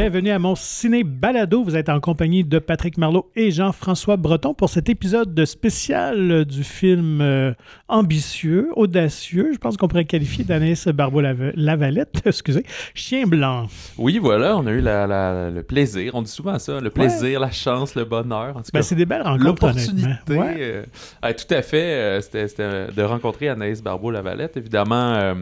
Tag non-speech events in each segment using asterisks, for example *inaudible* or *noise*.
Bienvenue à mon ciné balado. Vous êtes en compagnie de Patrick Marlot et Jean-François Breton pour cet épisode de spécial du film euh, ambitieux, audacieux. Je pense qu'on pourrait qualifier d'Anaïs Barbeau-Lavalette, *laughs* excusez, Chien blanc. Oui, voilà, on a eu le plaisir. On dit souvent ça, le plaisir, la chance, le bonheur. En tout ben, c'est des belles rencontres. L'opportunité. Euh, tout à fait. Euh, c'était de rencontrer Anaïs Barbeau-Lavalette. Évidemment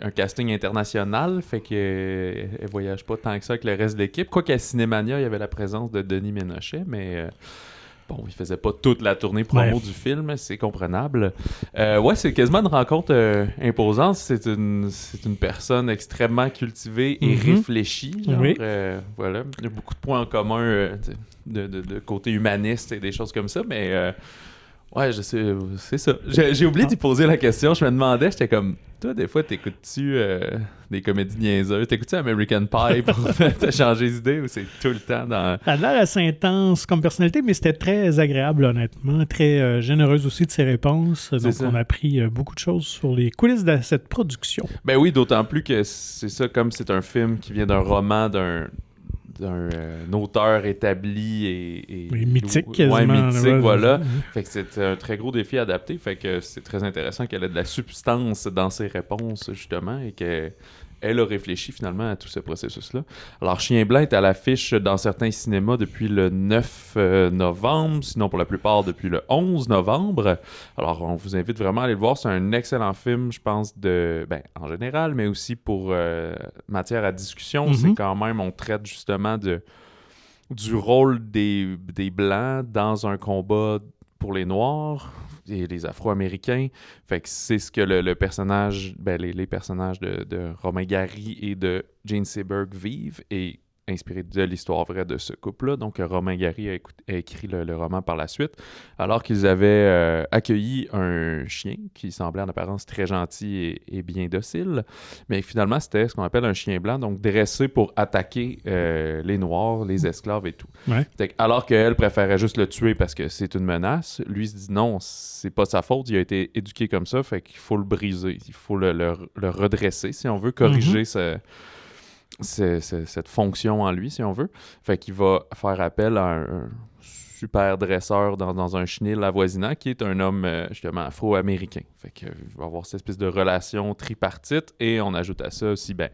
un casting international, fait qu'elle euh, elle voyage pas tant que ça avec le reste de l'équipe. Quoi qu'à Cinémania, il y avait la présence de Denis Ménochet, mais euh, bon, il faisait pas toute la tournée promo du film, c'est comprenable. Euh, ouais, c'est quasiment une rencontre imposante. C'est une, c'est une personne extrêmement cultivée et mm-hmm. réfléchie. voilà, il y a beaucoup de points en commun de, de, côté humaniste et des choses comme ça, mais Ouais, je sais, c'est ça. J'ai oublié d'y poser la question. Je me demandais, j'étais comme, toi, des fois, t'écoutes-tu euh, des comédies niaiseuses? T'écoutes-tu American Pie pour *laughs* te changer d'idée ou c'est tout le temps dans. Ça a l'air assez intense comme personnalité, mais c'était très agréable, honnêtement. Très euh, généreuse aussi de ses réponses. Donc, on a appris euh, beaucoup de choses sur les coulisses de cette production. Ben oui, d'autant plus que c'est ça, comme c'est un film qui vient d'un roman d'un d'un euh, auteur établi et, mythique quasiment. mythique, voilà. Fait que c'est un très gros défi adapté. Fait que c'est très intéressant qu'elle ait de la substance dans ses réponses, justement, et que elle a réfléchi finalement à tout ce processus-là. Alors, Chien Blanc est à l'affiche dans certains cinémas depuis le 9 euh, novembre, sinon pour la plupart depuis le 11 novembre. Alors, on vous invite vraiment à aller le voir. C'est un excellent film, je pense, de, ben, en général, mais aussi pour euh, matière à discussion. C'est mhm. quand même, on traite justement de, du rôle des, des Blancs dans un combat pour les Noirs et les Afro-Américains. C'est ce que le, personnage, ben, les, personnages de, de, Romain Gary et de Jane Seberg vivent. Et inspiré de l'histoire vraie de ce couple-là. Donc, Romain Gary a, écrit le, roman par la suite, alors qu'ils avaient euh, accueilli un chien qui semblait en apparence très gentil et, bien docile, mais finalement, c'était ce qu'on appelle un chien blanc, donc dressé pour attaquer euh, les Noirs, les esclaves et tout. Alors qu'elle préférait juste le tuer parce que c'est une menace, lui se dit non, c'est pas sa faute, il a été éduqué comme ça, fait qu'il faut le briser, il faut le, redresser si on veut corriger mm cette fonction en lui, si on veut. Fait qu'il va faire appel à un, super dresseur dans, un chenil avoisinant qui est un homme euh, justement afro-américain. Fait qu'il va avoir cette espèce de relation tripartite et on ajoute à ça aussi ben,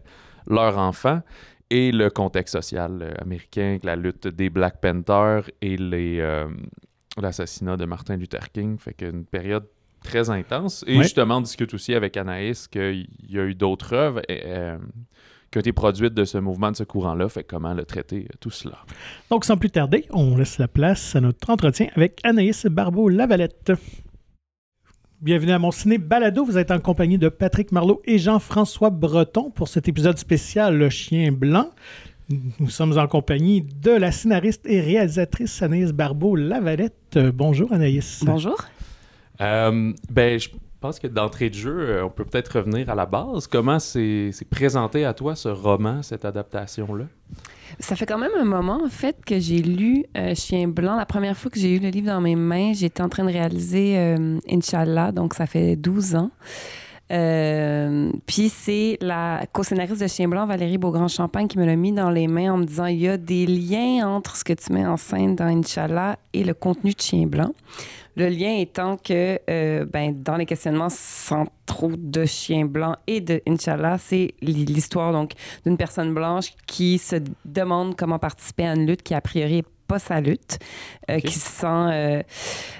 leur enfant et le contexte social euh, américain, la lutte des Black Panthers et euh, l'assassinat de Martin Luther King. Fait qu'une période très intense. Et justement, on discute aussi avec Anaïs qu'il y a eu d'autres œuvres qui ont été produites de ce mouvement, de ce courant-là. Fait comment le traiter, euh, tout cela. Donc, sans plus tarder, on laisse la place à notre entretien avec Anaïs Barbeau-Lavalette. Bienvenue à mon ciné balado. Vous êtes en compagnie de Patrick Marlot et Jean-François Breton pour cet épisode spécial Le Chien Blanc. Nous sommes en compagnie de la scénariste et réalisatrice Anaïs Barbeau-Lavalette. Bonjour Anaïs. Bonjour. Euh, ben, je pense que d'entrée de jeu, euh, on peut peut-être revenir à la base. Comment c'est présenté à toi ce roman, cette adaptation-là? Ça fait quand même un moment, en fait, que j'ai lu euh, Chien Blanc. La première fois que j'ai eu le livre dans mes mains, j'étais en train de réaliser euh, Inch'Allah, donc ça fait 12 ans. Puis c'est la co-scénariste de Chien Blanc, Valérie Beaugrand-Champagne, qui me l'a mis dans les mains en me disant il y a des liens entre ce que tu mets en scène dans Inch'Allah et le contenu de Chien Blanc. Le lien étant que euh, ben, dans les questionnements centraux de Chien Blanc et de Inch'Allah, c'est l'histoire donc d'une personne blanche qui se demande comment participer à une lutte qui a priori pas sa lutte, euh, qui se sent euh,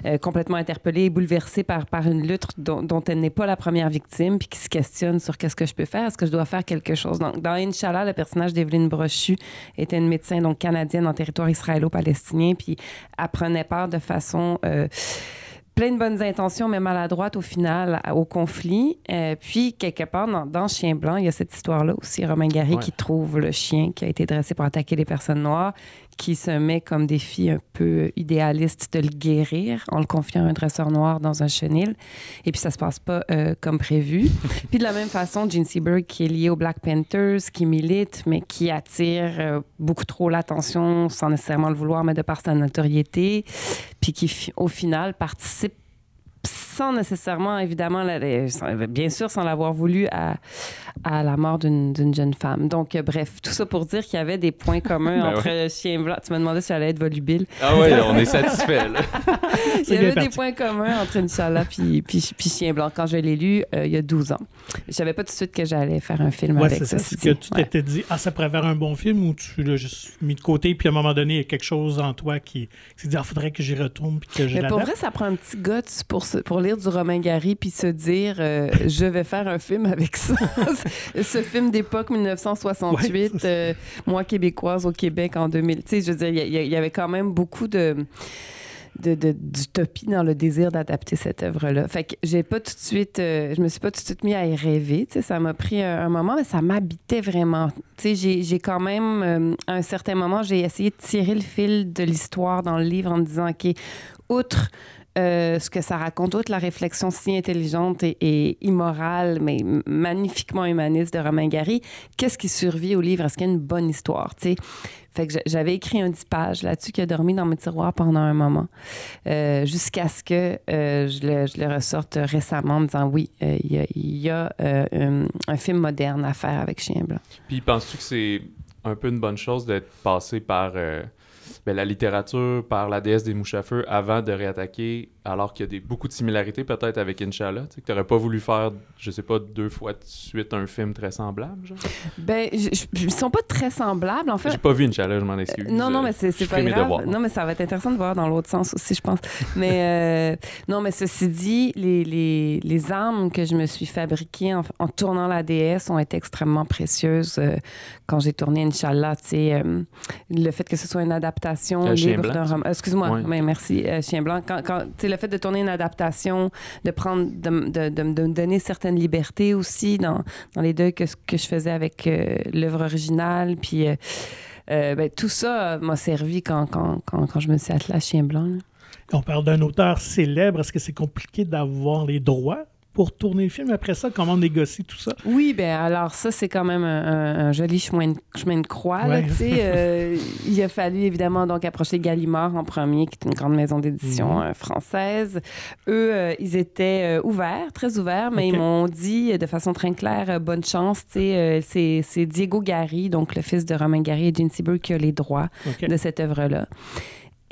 euh, complètement interpellée et bouleversée par, par une lutte dont, elle n'est pas la première victime, puis qui se questionne sur qu'est-ce que je peux faire, est-ce que je dois faire quelque chose? Donc, dans Inch'Allah, le personnage d'Evelyne Brochu était une médecin donc canadienne en territoire israélo-palestinien, puis apprenait part de façon plein de bonnes intentions, mais maladroite au final au conflit. puis, quelque part, dans, Chien Blanc, il y a cette histoire-là aussi. Romain Gary qui trouve le chien qui a été dressé pour attaquer les personnes noires, qui se met comme défi un peu idéaliste de le guérir en le confiant à un dresseur noir dans un chenil. Et puis ça se passe pas euh, comme prévu. *laughs* puis de la même façon, Gene Seberg qui est lié aux Black Panthers, qui milite, mais qui attire euh, beaucoup trop l'attention sans nécessairement le vouloir, mais de par sa notoriété, puis qui au final participe sans nécessairement, évidemment, la- sans- bien sûr, sans l'avoir voulu à, à la mort d'une d'une jeune femme. Donc, euh, bref, tout ça pour dire qu'il y avait des points communs *laughs* Ben entre Chien Blanc. Tu m'as demandé si j'allais être volubile. Ah ouais, *laughs* on est satisfait, là. Il y avait des parti. points communs entre Inch'Allah puis, puis, puis Chien Blanc quand je l'ai lu euh, il y a 12 ans. Je savais pas tout de suite que j'allais faire un film Ouais, avec c'est ça. C'est que tu Ouais. t'étais dit, ah, ça pourrait faire un bon film ou tu l'as juste mis de côté, puis à un moment donné, il y a quelque chose en toi qui, qui s'est dit, ah, faudrait que j'y retourne, puis que je Mais pour vrai, ça prend un petit guts pour, se- pour lire du Romain Gary puis se dire euh, je vais faire un film avec ça. *laughs* Ce film d'époque 1968, Ouais, c'est ça. euh, moi québécoise au Québec en 2000. Tu sais, je veux dire, il y avait quand même beaucoup de de- de- d'utopie dans le désir d'adapter cette œuvre-là. Fait que j'ai pas tout de suite, euh, je me suis pas tout de suite mis à y rêver. Tu sais, ça m'a pris un, un moment, mais ça m'habitait vraiment. Tu sais, j'ai, j'ai quand même, euh, à un certain moment, j'ai essayé de tirer le fil de l'histoire dans le livre en me disant, OK, outre euh, ce que ça raconte, outre la réflexion si intelligente et, immorale, mais magnifiquement humaniste de Romain Gary, qu'est-ce qui survit au livre? Est-ce qu'il y a une bonne histoire? Tu sais? Fait j'avais écrit un 10 pages là-dessus qui a dormi dans mes tiroirs pendant un moment, euh, jusqu'à ce que euh, je, le, ressorte récemment en me disant oui, il y a, un, un film moderne à faire avec Chien Blanc. Puis penses-tu que c'est un peu une bonne chose d'être passé par ben, la littérature, par la déesse des mouches à feu, avant de réattaquer, alors qu'il y a des, beaucoup de similarités peut-être avec Inch'Allah? Tu que t'aurais pas voulu faire, je sais pas, deux fois de suite un film très semblable? genre? Ben, ils sont pas très semblables en fait. J'ai pas vu Inch'Allah, je m'en excuse. Euh, Non, non, mais c'est pas grave. devoirs. Non, mais ça va être intéressant de voir dans l'autre sens aussi, je pense. Mais euh, *laughs* non, mais ceci dit, les, les, les armes que je me suis fabriquées en, en tournant la DS ont été extrêmement précieuses euh, quand j'ai tourné Inch'Allah. Tu sais, euh, le fait que ce soit une adaptation libre d'un roman. Excuse-moi, mais merci, Chien Blanc. Quand, quand, tu le fait de tourner une adaptation, de prendre, de, de, me donner certaines libertés aussi dans, dans les deux que, que je faisais avec euh, l'œuvre originale, puis. euh, euh, ben, tout ça m'a servi quand, quand, quand, quand je me suis attelée à Chien Blanc. là. On parle d'un auteur célèbre. Est-ce que c'est compliqué d'avoir les droits? Pour tourner le film? Après ça, comment on négocie tout ça? Oui, ben alors ça, c'est quand même un, joli chemin de, chemin de croix. là, Ouais. sais. *laughs* Euh, il a fallu évidemment donc approcher Gallimard en premier, qui est une grande maison d'édition Mhm. euh, française. Eux, euh, ils étaient euh, ouverts, très ouverts, mais ils m'ont dit de façon très claire, bonne chance. tu sais, c'est Diego Gary, donc le fils de Romain Gary et Gene Seberg, qui a les droits. De cette œuvre-là.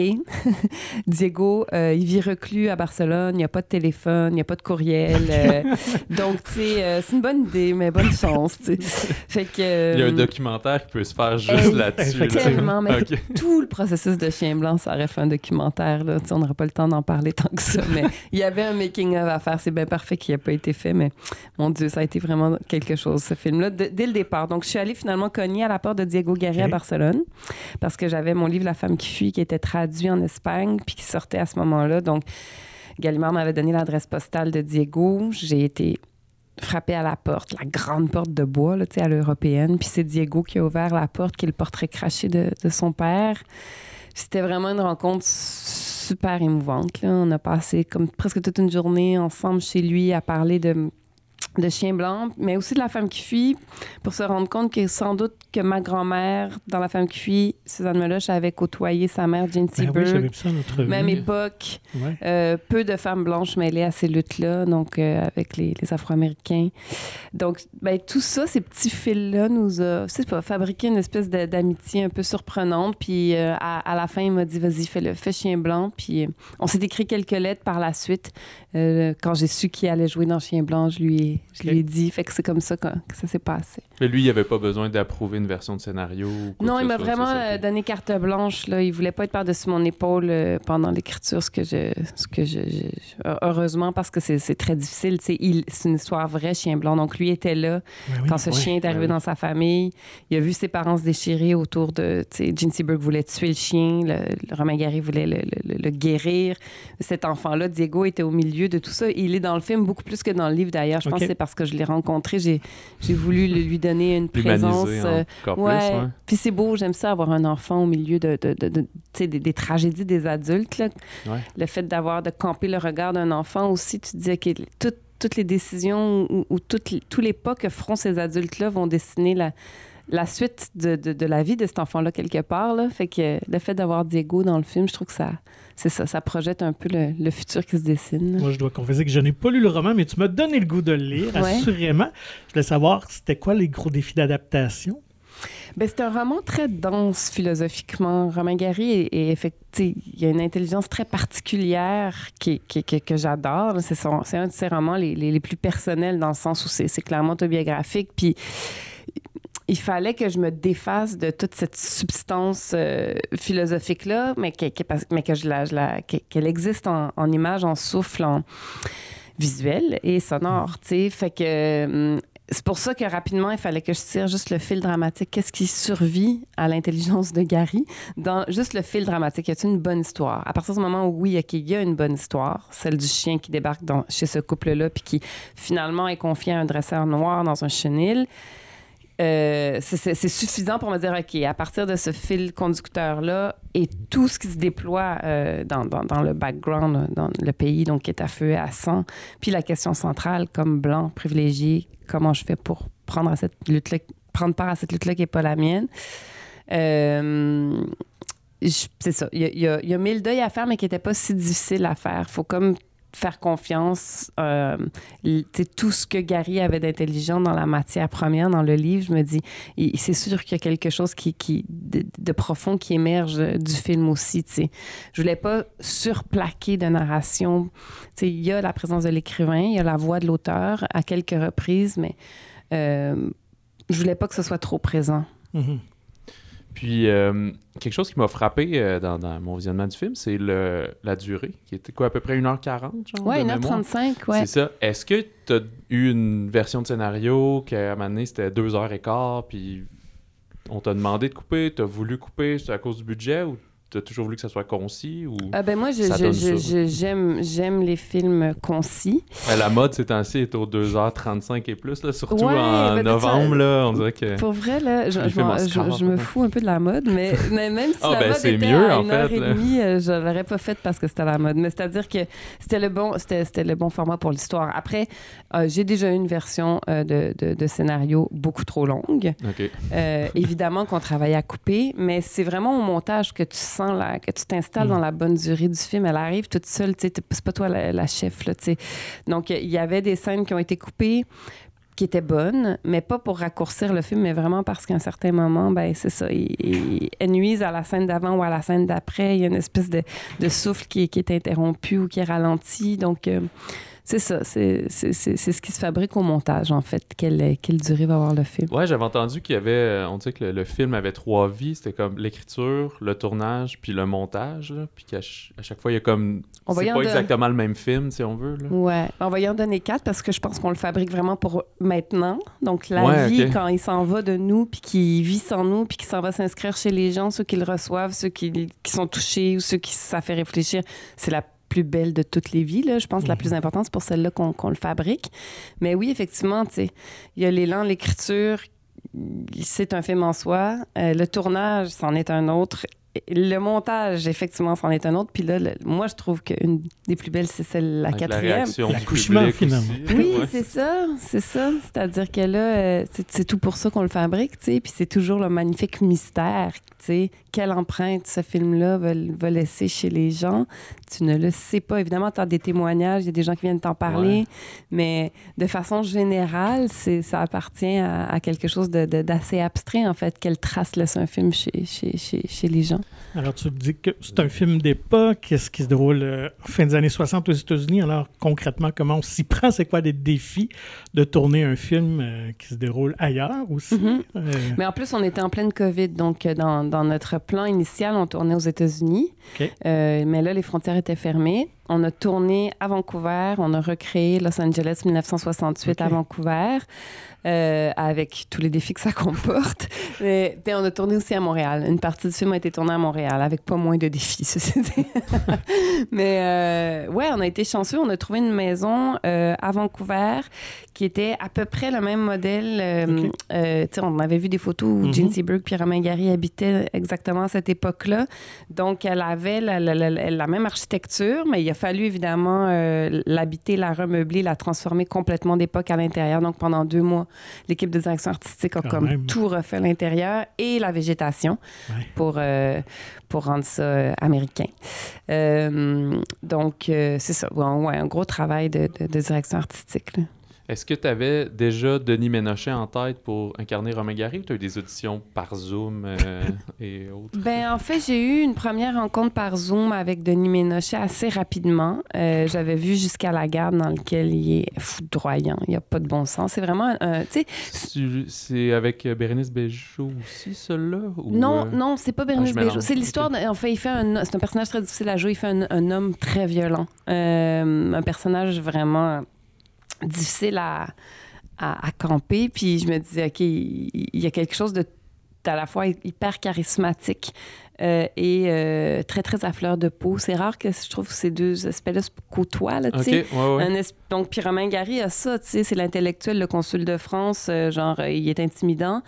Et *laughs* Diego, euh, il vit reclus à Barcelone, il n'y a pas de téléphone, il n'y a pas de courriel. euh, *laughs* donc, tu sais, euh, c'est une bonne idée, mais bonne chance. Fait que, Il y a un documentaire qui peut se faire juste Hey, là-dessus. là. tellement, mais Ok. tout le processus de Chien Blanc, ça aurait fait un documentaire. Là. On n'aurait pas le temps d'en parler tant que ça, *laughs* mais il y avait un making-of à faire. C'est bien parfait qu'il n'ait pas été fait, mais mon Dieu, ça a été vraiment quelque chose, ce film-là, dès le départ. Donc, je suis allée finalement cogner à la porte de Diego Gary à. Barcelone parce que j'avais mon livre La femme qui fuit qui était traduit en Espagne puis qui sortait à ce moment-là. Donc, Gallimard m'avait donné l'adresse postale de Diego. J'ai été frappée à la porte, la grande porte de bois, là, à l'européenne. Puis c'est Diego qui a ouvert la porte, qui est le portrait craché de, son père. C'était vraiment une rencontre super émouvante. On a passé comme presque toute une journée ensemble chez lui à parler de, de Chien Blanc, mais aussi de La femme qui fuit, pour se rendre compte que sans doute que ma grand-mère, dans La femme qui fuit, Suzanne Meloche avait côtoyé sa mère, Jane Ben oui, Seberg. j'avais vu ça en entrevue. même époque, Ouais. euh, peu de femmes blanches mêlées à ces luttes-là, donc euh, avec les, les Afro-Américains. Donc, ben, tout ça, ces petits fils-là, nous a, je sais pas, fabriqué une espèce d'amitié un peu surprenante. Puis euh, à, à la fin, il m'a dit, vas-y, fais-le, fais Chien Blanc. Puis on s'est écrit quelques lettres par la suite. Quand j'ai su qu'il allait jouer dans Chien Blanc, je lui ai, je lui ai dit. Fait que c'est comme ça que, que ça s'est passé. Mais lui, il avait pas besoin d'approuver une version de scénario. ou Non, il m'a vraiment ça, euh, donné carte blanche. Là. Il voulait pas être par-dessus mon épaule euh, pendant l'écriture, ce que je, ce que je, je- heureusement parce que c'est très difficile. C'est une histoire vraie, chien blanc. Donc lui était là Ben oui, quand ce ouais. chien est arrivé ouais. dans sa famille. Il a vu ses parents se déchirer autour de. Gene Seberg voulait tuer le chien. Le, le Romain Gary voulait le, le- le guérir. Cet enfant-là, Diego, était au milieu de tout ça. Il est dans le film beaucoup plus que dans le livre d'ailleurs. Je pense Ok. que c'est parce que je l'ai rencontré. J'ai j'ai voulu lui donner une présence. Euh, encore Ouais. plus. Ouais. Puis c'est beau, j'aime ça avoir un enfant au milieu de, de, des, des tragédies des adultes. là. Ouais. Le fait d'avoir de camper le regard d'un enfant aussi, tu te dis que toutes toutes les décisions ou, ou toutes tous les pas que feront ces adultes-là vont dessiner la, la suite de, de, de la vie de cet enfant-là quelque part. Là. Fait que le fait d'avoir Diego dans le film, je trouve que ça, c'est ça, ça projette un peu le, le futur qui se dessine. Moi, je dois confesser que je n'ai pas lu le roman, mais tu m'as donné le goût de le lire, Ouais. assurément. Je voulais savoir, c'était quoi les gros défis d'adaptation? Ben, c'est un roman très dense philosophiquement. Romain Gary effecti- il y a une intelligence très particulière qui, qui- qui- que j'adore. C'est, son- c'est un de ses romans les, les- les plus personnels dans le sens où c'est, c'est clairement autobiographique. Puis il fallait que je me défasse de toute cette substance euh, philosophique-là, mais, qu'elle existe en, image, en souffle, en visuel et sonore. hum, c'est pour ça que rapidement, il fallait que je tire juste le fil dramatique. Qu'est-ce qui survit à l'intelligence de Gary dans juste le fil dramatique? Y a-t-il une bonne histoire? À partir du moment où oui, il y a une bonne histoire, celle du chien qui débarque dans- chez ce couple-là puis qui finalement est confié à un dresseur noir dans un chenil. Euh, c'est- suffisant pour me dire, OK, à partir de ce fil conducteur-là et tout ce qui se déploie euh, dans, dans- le background, dans le pays, donc qui est à feu et à sang, puis la question centrale, comme blanc privilégié, comment je fais pour prendre, cette lutte prendre part à cette lutte-là qui n'est pas la mienne? Euh, c'est ça. Il y a mille deuils à faire, mais qui n'étaient pas si difficiles à faire. faut comme faire confiance. Euh, tout ce que Gary avait d'intelligent dans la matière première, dans le livre, je me dis, c'est sûr qu'il y a quelque chose qui, qui, de, profond qui émerge du film aussi. tu sais. Je voulais pas surplaquer de narration. Il y a la présence de l'écrivain, il y a la voix de l'auteur à quelques reprises, mais euh, je voulais pas que ce soit trop présent. Mhm. Puis, euh, quelque chose qui m'a frappé euh, dans, dans mon visionnement du film, c'est le, la durée, qui était quoi, à peu près 1h40, genre? Ouais, de mémoire? 1h35, ouais. C'est ça. Est-ce que tu as eu une version de scénario qu'à un moment donné, c'était 2h15, puis on t'a demandé de couper, tu as voulu couper, c'est à cause du budget, ou tu as toujours voulu que ça soit concis? Ou... Ah ben moi, j'aime j'aime les films concis. La mode ces temps-ci est aux 2h35 et plus, là, surtout Ouais, en ben, novembre, là, on dirait que... Pour vrai, là, je, je me ouais. fous un peu de la mode, mais, *laughs* mais même si Ah, la ben, mode c'est était mieux, à en une heure fait, et là. demie, euh, je l'aurais pas faite parce que c'était la mode. Mais c'est-à-dire que c'était le bon, c'était, c'était le bon format pour l'histoire. Après, euh, j'ai déjà eu une version euh, de, de- de scénario beaucoup trop longue. Évidemment qu'on travaillait à couper, mais c'est vraiment au montage que tu sens que tu t'installes Mm. dans la bonne durée du film. Elle arrive toute seule, c'est pas toi la, la chef, là. Donc, il y avait des scènes qui ont été coupées qui étaient bonnes, mais pas pour raccourcir le film, mais vraiment parce qu'à un certain moment, ben c'est ça, ils- elles nuisent à la scène d'avant ou à la scène d'après. Il y a une espèce de, de souffle qui, est- qui est interrompu ou qui est ralenti. Donc, euh, c'est ça, c'est ce qui se fabrique au montage, en fait. Quelle, quelle durée va avoir le film. Ouais, j'avais entendu qu'il y avait... On disait que le, le film avait trois vies. C'était comme l'écriture, le tournage, puis le montage, là. Puis qu'à ch- chaque fois, il y a comme... On va C'est y en pas donner- exactement le même film, si on veut, là. Ouais, on va y en donner quatre parce que je pense qu'on le fabrique vraiment pour maintenant. Donc, la Ouais, vie, quand il s'en va de nous, puis qu'il vit sans nous, puis qu'il s'en va s'inscrire chez les gens, ceux qui le reçoivent, ceux qui, qui sont touchés ou ceux qui ça fait réfléchir, c'est la plus belle de toutes les vies. Là. Je pense que la Mhm. plus importante, c'est pour celle-là qu'on le fabrique. Mais oui, effectivement, tu sais, il y a l'élan, l'écriture, c'est un film en soi. Euh, le tournage, c'en est un autre. Le montage, effectivement, c'en est un autre. Puis là, le- moi, je trouve qu'une des plus belles, c'est celle, la Avec quatrième. réaction du L'accouchement, public finalement. aussi. Oui, Ouais. c'est ça, c'est ça. C'est-à-dire que là, euh, c'est tout pour ça qu'on le fabrique, tu sais. Puis c'est toujours le magnifique mystère, tu sais. Quelle empreinte ce film-là va, va laisser chez les gens, tu ne le sais pas. Évidemment, tu as des témoignages, il y a des gens qui viennent t'en parler, Ouais. mais de façon générale, ça appartient à, à quelque chose de- de- d'assez abstrait, en fait. Quelle trace laisse un film chez, chez, chez, chez les gens. Alors, tu me dis que c'est un film d'époque, qu'est-ce qui se déroule euh, fin des années 60 aux États-Unis? Alors, concrètement, comment on s'y prend? C'est quoi des défis de tourner un film euh, qui se déroule ailleurs aussi? Mhm. Euh, Mais en plus, on était en pleine COVID, donc euh, dans, dans notre plan initial, on tournait aux États-Unis. Mais là, les frontières étaient fermées. On a tourné à Vancouver, on a recréé Los Angeles 1968 à. Vancouver, euh, avec tous les défis que ça *laughs* comporte. Mais, puis on a tourné aussi à Montréal. Une partie du film a été tournée à Montréal, avec pas moins de défis, *laughs* ceci dit. Mais euh, ouais, on a été chanceux. On a trouvé une maison euh, à Vancouver qui était à peu près le même modèle. euh, tu sais, on avait vu des photos où Mhm. Gene Seberg puis Romain Gary habitaient exactement à cette époque-là. Donc, elle avait la, la- la- la- la même architecture, mais il a fallu évidemment euh, l'habiter, la remeubler, la transformer complètement d'époque à l'intérieur. Donc pendant deux mois, l'équipe de direction artistique a Quand comme même. tout refait l'intérieur et la végétation Ouais. pour, euh, pour rendre ça euh, américain. Donc c'est ça, ouais, ouais, un gros travail de, de- de direction artistique. là. Est-ce que tu avais déjà Denis Ménochet en tête pour incarner Romain Gary ou tu as eu des auditions par Zoom euh, *laughs* et autres? Ben, en fait, j'ai eu une première rencontre par Zoom avec Denis Ménochet assez rapidement. Euh, J'avais vu jusqu'à la garde dans lequel il est foudroyant. Il n'y a pas de bon sens. C'est vraiment, Tu- C'est avec euh, Bérénice Bejo aussi, celui-là? non, euh, non, c'est pas Ah, Bérénice Bejo. mélange. C'est l'histoire, en fait, il fait un, c'est un personnage très difficile à jouer. Il fait un, un homme très violent. Euh, un personnage vraiment difficile à, à, à camper. Puis je me disais, OK, il, y a quelque chose de à la fois hyper charismatique euh, et euh, très, très à fleur de peau. C'est rare que je trouve ces deux aspects-là se côtoient, là, tu Ok, sais. ouais, ouais. Un es- Donc, puis Romain Gary a ça, tu sais, c'est l'intellectuel, le consul de France, euh, genre, il est intimidant.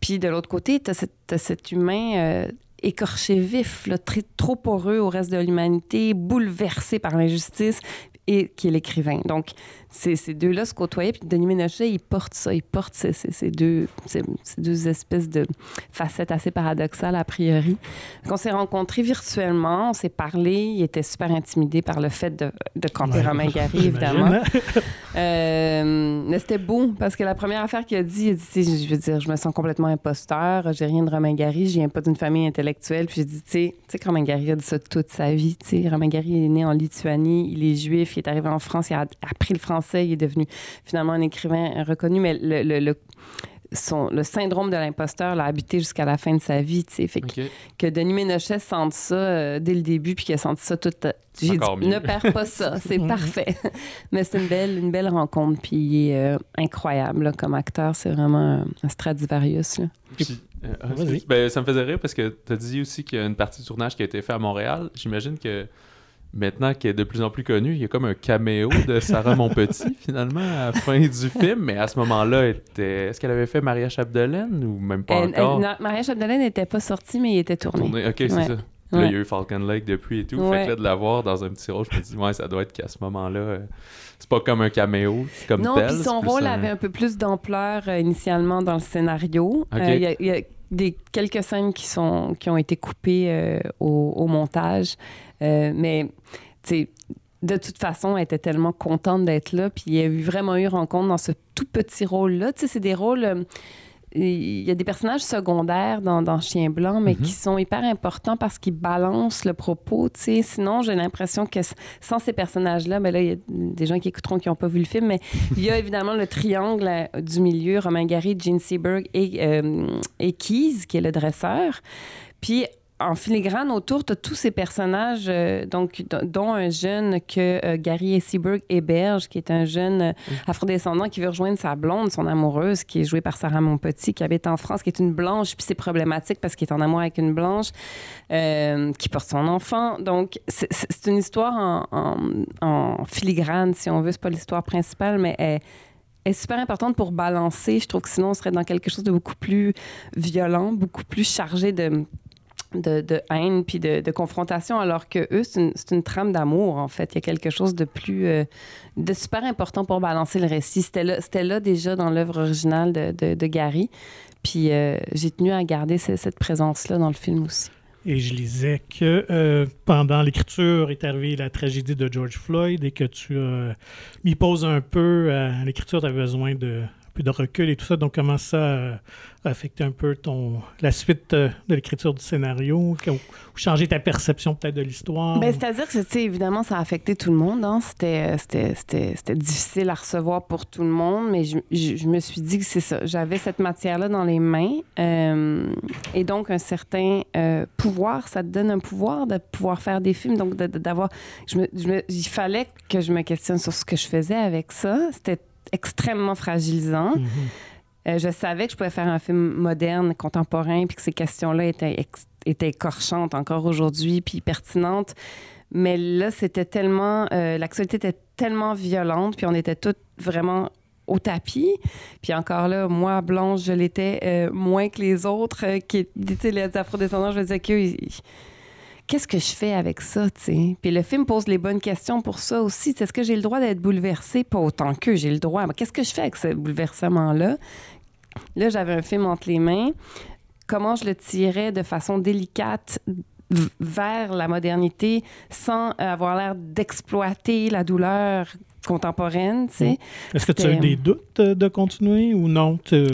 Puis de l'autre côté, tu as, cet humain écorché vif, là, très, trop poreux au reste de l'humanité, bouleversé par l'injustice, et qui est l'écrivain. Donc, ces, ces deux-là se côtoyaient, puis Denis Ménochet, il porte ça, il porte ces, ces- ces deux, ces, deux espèces de facettes assez paradoxales, a priori. On s'est rencontrés virtuellement, on s'est parlé, il était super intimidé par le fait de, de camper Ouais. Romain Gary, évidemment. Euh, mais c'était beau parce que la première affaire qu'il a dit, il a dit, Tu sais, je veux dire, je me sens complètement imposteur, j'ai rien de Romain Gary, je viens pas d'une famille intellectuelle. Puis j'ai dit, tu sais, tu sais que Romain Gary a dit ça toute sa vie. Tu sais, Romain Gary est né en Lituanie, il est juif, il est arrivé en France, il a appris le français, il est devenu finalement un écrivain reconnu, mais le, le, le- son, le syndrome de l'imposteur l'a habité jusqu'à la fin de sa vie, tu sais. Fait que Denis Ménochet sente ça euh, dès le début, puis qu'il a senti ça toute. J'ai dit, mieux. ne perds pas ça, *laughs* c'est parfait. *laughs* Mais c'est une belle, une belle rencontre, puis il est euh, incroyable là, comme acteur, c'est vraiment un, Stradivarius. là. Puis, euh, ah, ben, ça me faisait rire parce que tu as dit aussi qu'il y a une partie du tournage qui a été faite à Montréal. J'imagine que maintenant qu'elle est de plus en plus connue, il y a comme un caméo de Sarah Monpetit *laughs* finalement à la fin du film. Mais à ce moment-là, était... est-ce qu'elle avait fait Maria Chapdelaine ou même pas Elle- elle- encore? non, Maria Chapdelaine n'était pas sortie, mais il était tourné. Tournée? Ok, c'est Ouais. ça. Puis Là, Ouais. il y a eu Falcon Lake depuis et tout. Fait Ouais. que là, de la voir dans un petit rôle, je me dis, ouais, ça doit être qu'à ce moment-là, euh, c'est pas comme un caméo, comme non, tel. puis son rôle un- avait un peu plus d'ampleur euh, initialement dans le scénario. Ok. Euh, Il y a- il y, a des, quelques scènes qui, sont, qui ont été coupées euh, au, au montage. Euh, mais, tu sais, de toute façon, elle était tellement contente d'être là. Puis il y a eu vraiment eu rencontre dans ce tout petit rôle-là. Tu sais, c'est des rôles. euh, il y a des personnages secondaires dans, dans Chien Blanc, mais Mhm. qui sont hyper importants parce qu'ils balancent le propos. tu sais. Sinon, j'ai l'impression que sans ces personnages-là, ben là, il y a des gens qui écouteront qui n'ont pas vu le film, mais il y a évidemment le triangle euh, du milieu, Romain Gary, Gene Seberg et, euh, et Keys, qui est le dresseur. Puis en filigrane autour, tu as tous ces personnages, euh, donc, dont un jeune que euh, Gary Seberg héberge, qui est un jeune euh, afrodescendant qui veut rejoindre sa blonde, son amoureuse, qui est jouée par Sarah Monpetit, qui habite en France, qui est une blanche, puis c'est problématique parce qu'il est en amour avec une blanche, euh, qui porte son enfant. Donc, c'est- une histoire en, en- en filigrane, si on veut. C'est pas l'histoire principale, mais elle est super importante pour balancer. Je trouve que sinon, on serait dans quelque chose de beaucoup plus violent, beaucoup plus chargé de, de, haine puis de, confrontation, alors que eux, c'est une, une trame d'amour, en fait. Il y a quelque chose de plus... euh, de super important pour balancer le récit. C'était là, là déjà dans l'œuvre originale de, de, Gary. Puis euh, j'ai tenu à garder ce- cette présence-là dans le film aussi. Et je lisais que euh, pendant l'écriture est arrivée la tragédie de George Floyd et que tu m'y poses un peu l'écriture, tu as besoin de, peu de recul et tout ça. Donc, comment ça euh, a affecté un peu ton, la suite euh, de l'écriture du scénario? Ou, changer ta perception peut-être de l'histoire? Ben, C'est-à-dire que, tu sais, évidemment, ça a affecté tout le monde. hein. C'était, euh, c'était, c'était, c'était difficile à recevoir pour tout le monde, mais je, je- me suis dit que c'est ça. J'avais cette matière-là dans les mains et donc un certain pouvoir. Ça te donne un pouvoir de pouvoir faire des films. Donc, d'avoir. Il fallait que je me questionne sur ce que je faisais avec ça. C'était extrêmement fragilisant. Mhm. Euh, je savais que je pouvais faire un film moderne, contemporain, puis que ces questions-là étaient, étaient écorchantes encore aujourd'hui, puis pertinentes. Mais là, c'était tellement. euh, L'actualité était tellement violente, puis on était toutes vraiment au tapis. Puis encore là, moi, Blanche, je l'étais euh, moins que les autres, qui étaient les afro-descendants. Je me disais qu'eux, ils- qu'est-ce que je fais avec ça, tu sais? Puis le film pose les bonnes questions pour ça aussi. Est-ce que j'ai le droit d'être bouleversée? Pas autant que j'ai le droit. Mais qu'est-ce que je fais avec ce bouleversement-là? Là, j'avais un film entre les mains. Comment je le tirais de façon délicate vers la modernité sans avoir l'air d'exploiter la douleur contemporaine, tu sais? Est-ce que tu as eu des doutes de continuer ou non? Euh,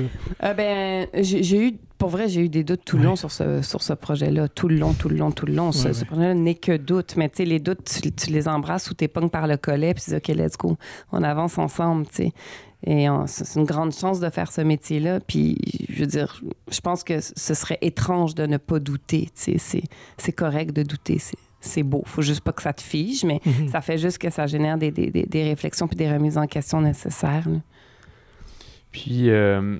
ben, j'ai eu pour vrai, j'ai eu des doutes tout le long sur ce, sur ce projet-là. Tout le long, tout le long, tout le long. ce, projet-là n'est que doute. Mais tu sais, les doutes, tu, les embrasses ou t'es pognes par le collet, puis tu dis, OK, let's go. On avance ensemble, tu sais. Et c'est une grande chance de faire ce métier-là. Puis, je veux dire, je pense que ce serait étrange de ne pas douter. Tu sais, c'est correct de douter. C'est beau. Faut juste pas que ça te fige, mais mhm. ça fait juste que ça génère des, des, des, réflexions puis des remises en question nécessaires. Puis, euh,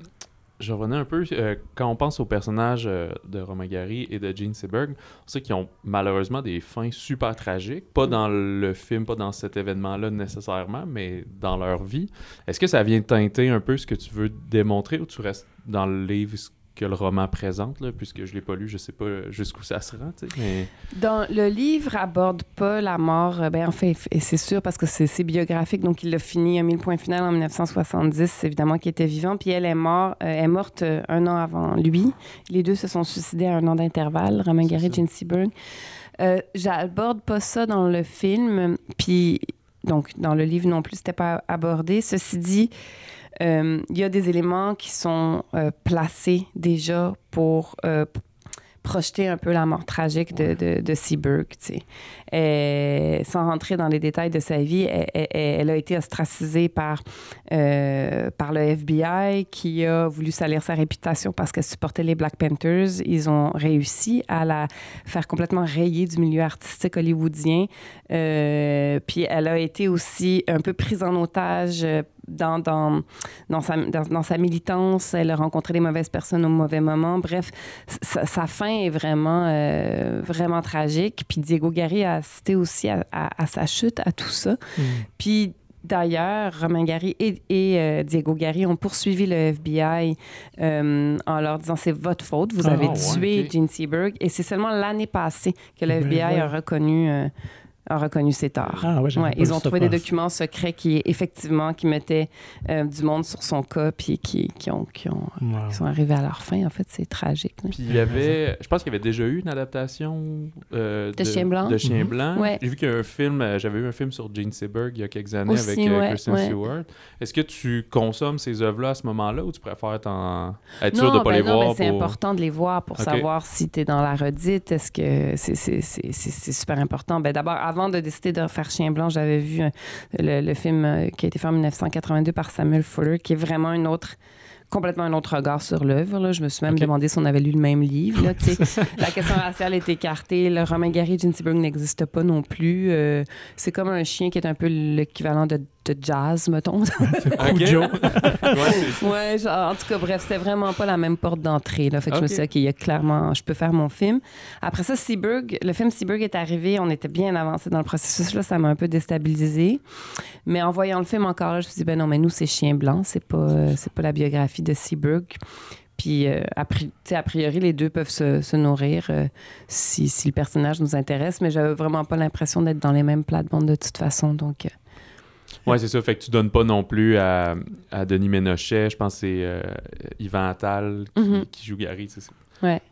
je revenais un peu, euh, quand on pense aux personnages euh, de Romain Gary et de Gene Seberg, on sait qu'ils ont malheureusement des fins super tragiques, pas dans le film, pas dans cet événement-là nécessairement, mais dans leur vie. Est-ce que ça vient teinter un peu ce que tu veux démontrer ou tu restes dans le livre que le roman présente, là, puisque je ne l'ai pas lu, je ne sais pas jusqu'où ça se rend. Mais... Dans le livre aborde pas la mort, euh, ben, en fait, c'est sûr parce que c'est biographique, donc il l'a fini, il a mis le point final en 1970, évidemment qu'il était vivant, puis elle est, mort, euh, est morte euh, un an avant lui. Les deux se sont suicidés à un an d'intervalle, Romain Gary et Jane Seberg. Euh, J'aborde pas ça dans le film, puis donc dans le livre non plus, c'était pas abordé. Ceci dit, il y a des éléments qui sont euh, placés déjà pour euh, projeter un peu la mort tragique de, de, de Seaberg. sans rentrer dans les détails de sa vie, elle, a été ostracisée par, euh, par le FBI qui a voulu salir sa réputation parce qu'elle supportait les Black Panthers. Ils ont réussi à la faire complètement rayer du milieu artistique hollywoodien. Euh, puis elle a été aussi un peu prise en otage dans, dans, dans, sa, dans, sa militance, elle a rencontré les mauvaises personnes au mauvais moment. Bref, sa, fin est vraiment, euh, vraiment tragique. Puis Diego Gary a assisté aussi à, à, sa chute, à tout ça. Mm. Puis D'ailleurs, Romain Gary et, euh, Diego Gary ont poursuivi le FBI euh, en leur disant c'est votre faute, vous ah, avez tué Gene Seberg. Et c'est seulement l'année passée que le ben FBI a reconnu a reconnu ses torts. Ah, ils ont trouvé des documents secrets qui, effectivement, qui mettaient euh, du monde sur son cas, puis qui, qui, ont, qui, ont, sont arrivés à leur fin. En fait, c'est tragique. Puis il y avait, je pense qu'il y avait déjà eu une adaptation euh, de, Chien Blanc. De Chien mhm. Blanc. J'ai vu qu'il y a un film, euh, j'avais vu un film sur Jane Seberg il y a quelques années avec Kristen Stewart. Est-ce que tu consommes ces œuvres-là à ce moment-là ou tu préfères être sûr de ne pas les ben voir? Ben, c'est important de les voir pour savoir si tu es dans la redite. Est-ce que c'est super important? Ben, D'abord, avant de décider de faire Chien Blanc, j'avais vu euh, le, film euh, qui a été fait en 1982 par Samuel Fuller, qui est vraiment une autre complètement un autre regard sur l'œuvre. Je me suis même demandé si on avait lu le même livre. *laughs* la question raciale est écartée. Le roman Gary Ginsberg n'existe pas non plus. Euh, c'est comme un chien qui est un peu l'équivalent de de jazz, mettons. *laughs* okay. *laughs* ouais, en tout cas, bref, c'était vraiment pas la même porte d'entrée. Là. Fait que je me suis dit, OK, il y a clairement, je peux faire mon film. Après ça, Seaberg, le film Seaberg est arrivé, on était bien avancé dans le processus. Là, ça m'a un peu déstabilisé. Mais en voyant le film encore là, je me suis dit, ben non, mais nous, c'est Chien Blanc, c'est pas, c'est pas la biographie de Seaberg. Puis, euh, a, priori, les deux peuvent se, nourrir euh, si, si, le personnage nous intéresse, mais j'avais vraiment pas l'impression d'être dans les mêmes plates-bandes de toute façon. Donc, euh, *laughs* oui, c'est ça. Fait que tu donnes pas non plus à, Denis Ménochet. Je pense que c'est euh, Yvan Attal mhm. qui, joue Gary.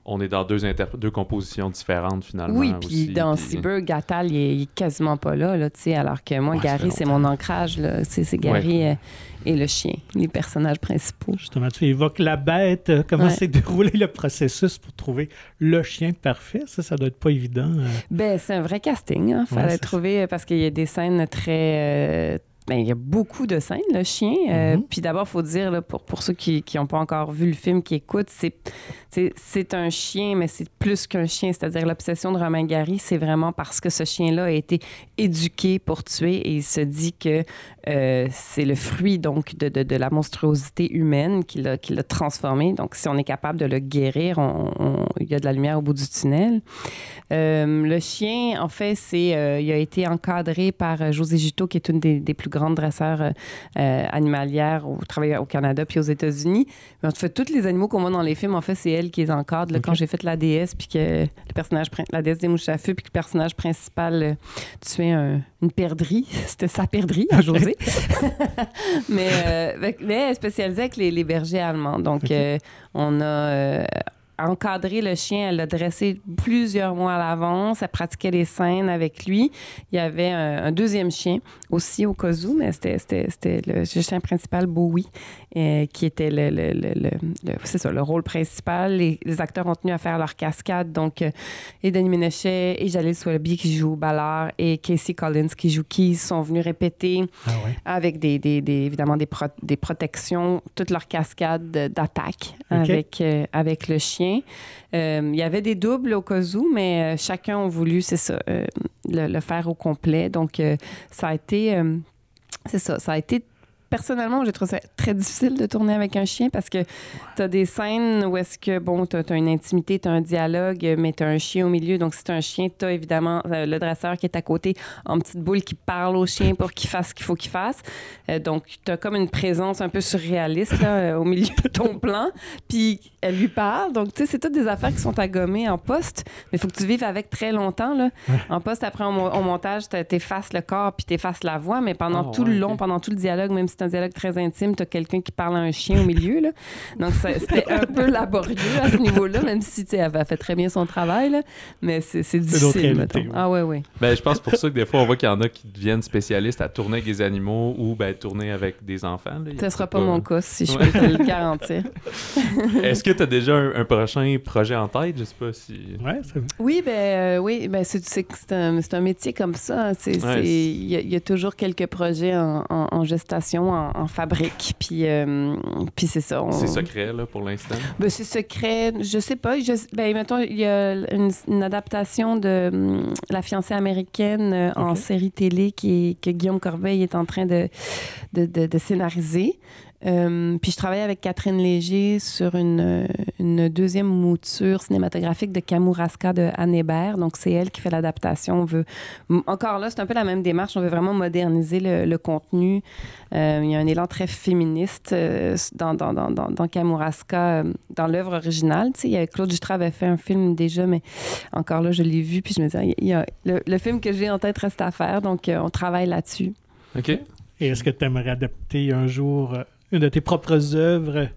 On est dans deux, deux compositions différentes finalement. Oui, puis dans Seaberg, Attal, il est, quasiment pas là, là alors que moi, Gary, c'est mon ancrage. C'est Gary euh, et le chien, les personnages principaux. Justement, tu évoques la bête. Euh, comment s'est déroulé le processus pour trouver le chien parfait? Ça, ça doit être pas évident. Ben, c'est un vrai casting. Il hein. fallait trouver, parce qu'il y a des scènes très ben, il y a beaucoup de scènes, le chien. Euh, mhm. Puis d'abord, il faut dire, là, pour, pour ceux qui n'ont pas encore vu le film, qui écoutent, c'est un chien, mais c'est plus qu'un chien. C'est-à-dire l'obsession de Romain Gary, c'est vraiment parce que ce chien-là a été éduqué pour tuer et il se dit que euh, c'est le fruit donc de, de, de la monstruosité humaine qui l'a transformé. Donc, si on est capable de le guérir, il y a de la lumière au bout du tunnel. Euh, le chien, en fait, c'est il a été encadré par José Juteau, qui est une des, des plus grandes grande dresseur euh, euh, animalière au travail au Canada puis aux États-Unis. Mais en fait, tous les animaux qu'on voit dans les films, en fait, c'est elle qui les encadre. là. Quand j'ai fait la déesse, puis que le personnage, la déesse des mouches à feu, puis que le personnage principal euh, tuait un- une perdrix, *laughs* c'était sa perdrix à José. *laughs* mais, euh, mais elle est spécialisée avec les, les bergers allemands. Donc, on a encadré le chien, elle l'a dressé plusieurs mois à l'avance, elle pratiquait les scènes avec lui. Il y avait un, un deuxième chien aussi au cas où, mais c'était, le chien principal, Bowie, euh, qui était le, le, le, le- le- c'est ça, le rôle principal. Les, les acteurs ont tenu à faire leur cascade, donc euh, et Denis Ménochet et Jalil Swalby qui joue Ballard et Casey Collins qui joue Keys sont venus répéter Ah ouais. avec des, des- des- évidemment des, pro- des protections, toute leur cascade de- d'attaque avec, euh, avec le chien. Euh, il y avait des doubles au cas où, mais euh, chacun a voulu, euh, le, faire au complet. Donc, ça a été, c'est ça, ça a été personnellement, j'ai trouvé ça très difficile de tourner avec un chien parce que tu as des scènes où est-ce que, bon, tu as, une intimité, tu as un dialogue, mais tu as un chien au milieu. Donc, si tu as un chien, tu as évidemment euh, le dresseur qui est à côté en petite boule qui parle au chien pour qu'il fasse ce qu'il faut qu'il fasse. Euh, donc, tu as comme une présence un peu surréaliste là, euh, au milieu de ton plan. Puis, elle lui parle. Donc, tu sais, c'est toutes des affaires qui sont à gommer en poste, mais il faut que tu vives avec très longtemps. Là. En poste, après, au, mo- au montage, tu effaces le corps puis tu effaces la voix, mais pendant Ah, tout ouais, le long, pendant tout le dialogue, même si c'est un dialogue très intime, tu as quelqu'un qui parle à un chien au milieu. Là. Donc, c'était un peu laborieux à ce niveau-là, même si tu sais, elle a fait très bien son travail. Là. Mais c'est difficile, ouais. Ah, ouais, ouais. Ben, je pense pour ça que des fois, on voit qu'il y en a qui deviennent spécialistes à tourner avec des animaux ou ben, tourner avec des enfants. là. Ce sera pas pas- mon cas, si je Ouais. peux te le garantir. *laughs* Est-ce que tu as déjà un, un prochain projet en tête? Je sais pas si. Ouais, c'est Oui, ben euh, oui, ben c'est c'est c'est un, c'est un métier comme ça. Ouais, c'est- il y, a- il y a toujours quelques projets en, en- en gestation, en, en fabrique, puis euh, puis c'est ça. on- C'est secret là, pour l'instant? Ben, c'est secret, je sais pas. Je, ben, mettons, il y a une, une adaptation de hum, La fiancée américaine euh, en série télé qui est- que Guillaume Corbeil est en train de, de, de- de scénariser. Euh, puis je travaille avec Catherine Léger sur une, une deuxième mouture cinématographique de Kamouraska de Anne Hébert. Donc, c'est elle qui fait l'adaptation. On veut... Encore là, c'est un peu la même démarche. On veut vraiment moderniser le, le contenu. Euh, il y a un élan très féministe euh, dans, dans, dans, dans, dans Kamouraska, euh, dans l'œuvre originale. Tu sais, Claude Jutras avait fait un film déjà, mais encore là, je l'ai vu. Puis je me disais, il y a- le, le film que j'ai en tête reste à faire. Donc, euh, on travaille là-dessus. OK. Et est-ce que tu aimerais adapter un jour euh, une de tes propres œuvres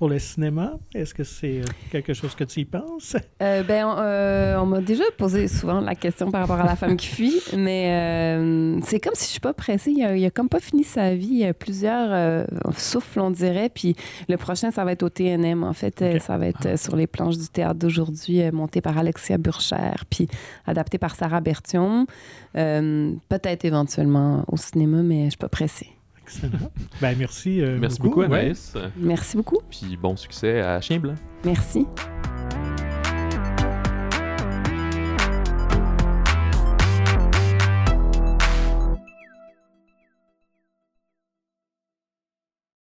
pour le cinéma? Est-ce que c'est euh, quelque chose que tu y penses? Euh, ben, on, euh, on m'a déjà posé souvent la question par rapport à la femme qui fuit, *laughs* mais euh, c'est comme si je suis pas pressée. Il a, il a comme pas fini sa vie. Il y a plusieurs souffles, on dirait. Puis le prochain, ça va être au TNM. En fait, ça va être euh, sur les planches du théâtre d'aujourd'hui, monté par Alexia Burcher, puis adapté par Sarah Bertium. Peut-être éventuellement au cinéma, mais je suis pas pressée. Excellent. *laughs* ben, merci. euh, Merci beaucoup. Anaïs. Merci beaucoup. Puis bon succès à Chien Blanc. Merci.